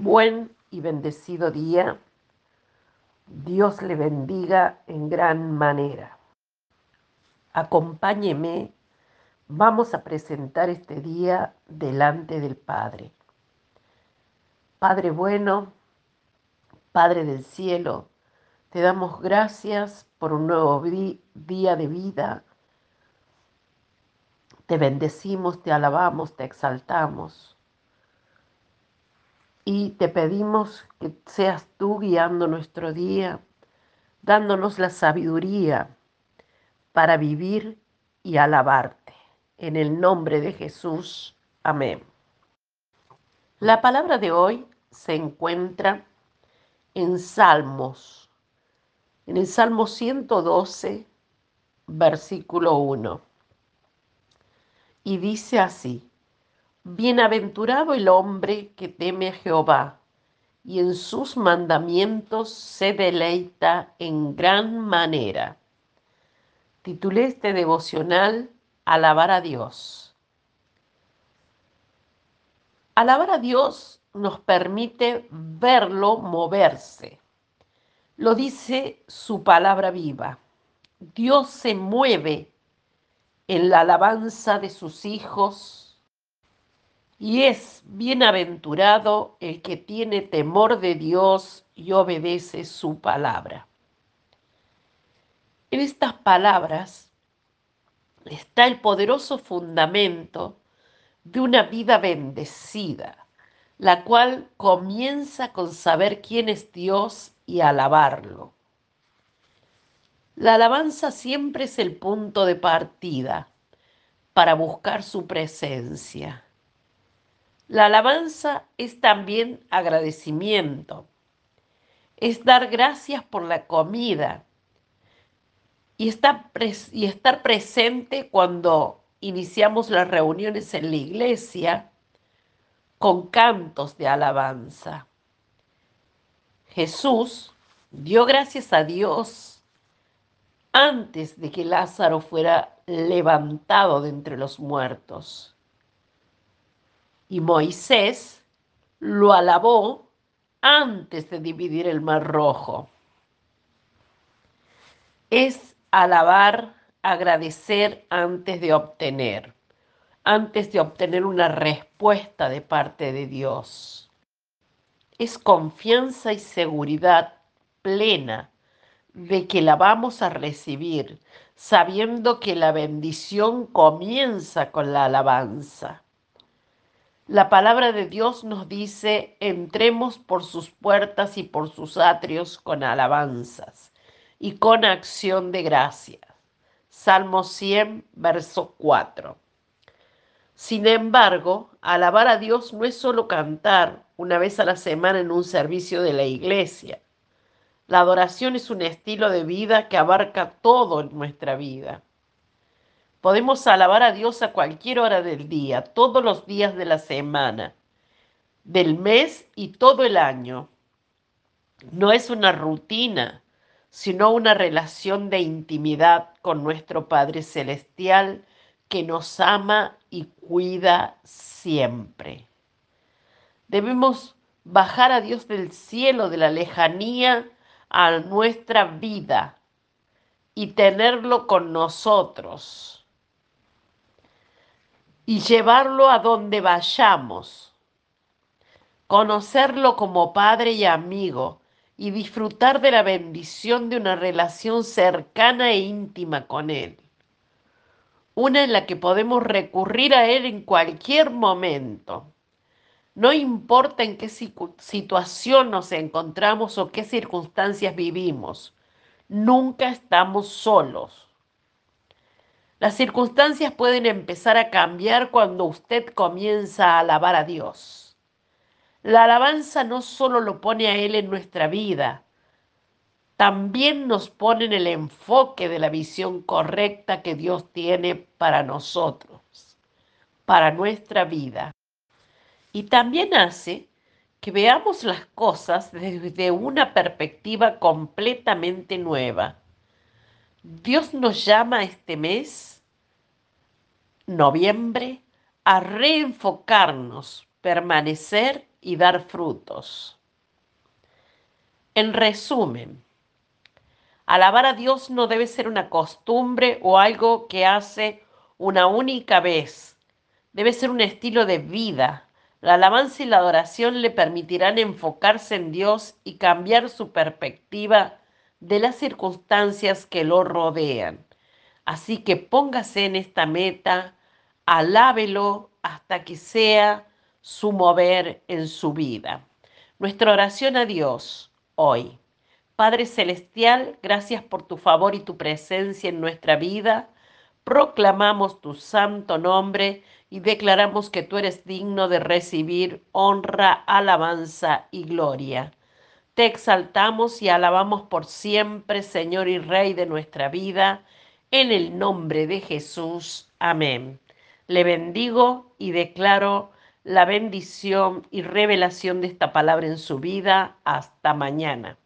Buen y bendecido día. Dios le bendiga en gran manera. Acompáñeme, vamos a presentar este día delante del Padre. Padre bueno, Padre del cielo, te damos gracias por un nuevo día de vida. Te bendecimos, te alabamos, te exaltamos y te pedimos que seas tú guiando nuestro día, dándonos la sabiduría para vivir y alabarte. En el nombre de Jesús. Amén. La palabra de hoy se encuentra en Salmos, en el Salmo 112, versículo 1. Y dice así, Bienaventurado el hombre que teme a Jehová y en sus mandamientos se deleita en gran manera. Titulé este devocional Alabar a Dios. Alabar a Dios nos permite verlo moverse. Lo dice su palabra viva. Dios se mueve en la alabanza de sus hijos y es bienaventurado el que tiene temor de Dios y obedece su palabra. En estas palabras está el poderoso fundamento de una vida bendecida, la cual comienza con saber quién es Dios y alabarlo. La alabanza siempre es el punto de partida para buscar su presencia la alabanza es también agradecimiento, es dar gracias por la comida y estar, presente cuando iniciamos las reuniones en la iglesia con cantos de alabanza. Jesús dio gracias a Dios antes de que Lázaro fuera levantado de entre los muertos. Y Moisés lo alabó antes de dividir el mar rojo. Es alabar, agradecer antes de obtener, antes de obtener una respuesta de parte de Dios. Es confianza y seguridad plena de que la vamos a recibir, sabiendo que la bendición comienza con la alabanza. La palabra de Dios nos dice, entremos por sus puertas y por sus atrios con alabanzas y con acción de gracia. Salmo 100, verso 4. Sin embargo, alabar a Dios no es solo cantar una vez a la semana en un servicio de la iglesia. La adoración es un estilo de vida que abarca todo en nuestra vida. Podemos alabar a Dios a cualquier hora del día, todos los días de la semana, del mes y todo el año. No es una rutina, sino una relación de intimidad con nuestro Padre Celestial que nos ama y cuida siempre. Debemos bajar a Dios del cielo, de la lejanía, a nuestra vida y tenerlo con nosotros y llevarlo a donde vayamos, conocerlo como padre y amigo y disfrutar de la bendición de una relación cercana e íntima con Él. Una en la que podemos recurrir a Él en cualquier momento. No importa en qué situación nos encontramos o qué circunstancias vivimos, nunca estamos solos. Las circunstancias pueden empezar a cambiar cuando usted comienza a alabar a Dios. La alabanza no solo lo pone a Él en nuestra vida, también nos pone en el enfoque de la visión correcta que Dios tiene para nosotros, para nuestra vida. Y también hace que veamos las cosas desde una perspectiva completamente nueva Dios nos llama este mes, noviembre, a reenfocarnos, permanecer y dar frutos. En resumen, alabar a Dios no debe ser una costumbre o algo que hace una única vez. Debe ser un estilo de vida. La alabanza y la adoración le permitirán enfocarse en Dios y cambiar su perspectiva de las circunstancias que lo rodean. Así que póngase en esta meta, alábelo hasta que sea su mover en su vida. Nuestra oración a Dios hoy. Padre Celestial, gracias por tu favor y tu presencia en nuestra vida. Proclamamos tu santo nombre y declaramos que tú eres digno de recibir honra, alabanza y gloria. Te exaltamos y alabamos por siempre, Señor y Rey de nuestra vida, en el nombre de Jesús. Amén. Le bendigo y declaro la bendición y revelación de esta palabra en su vida. Hasta mañana.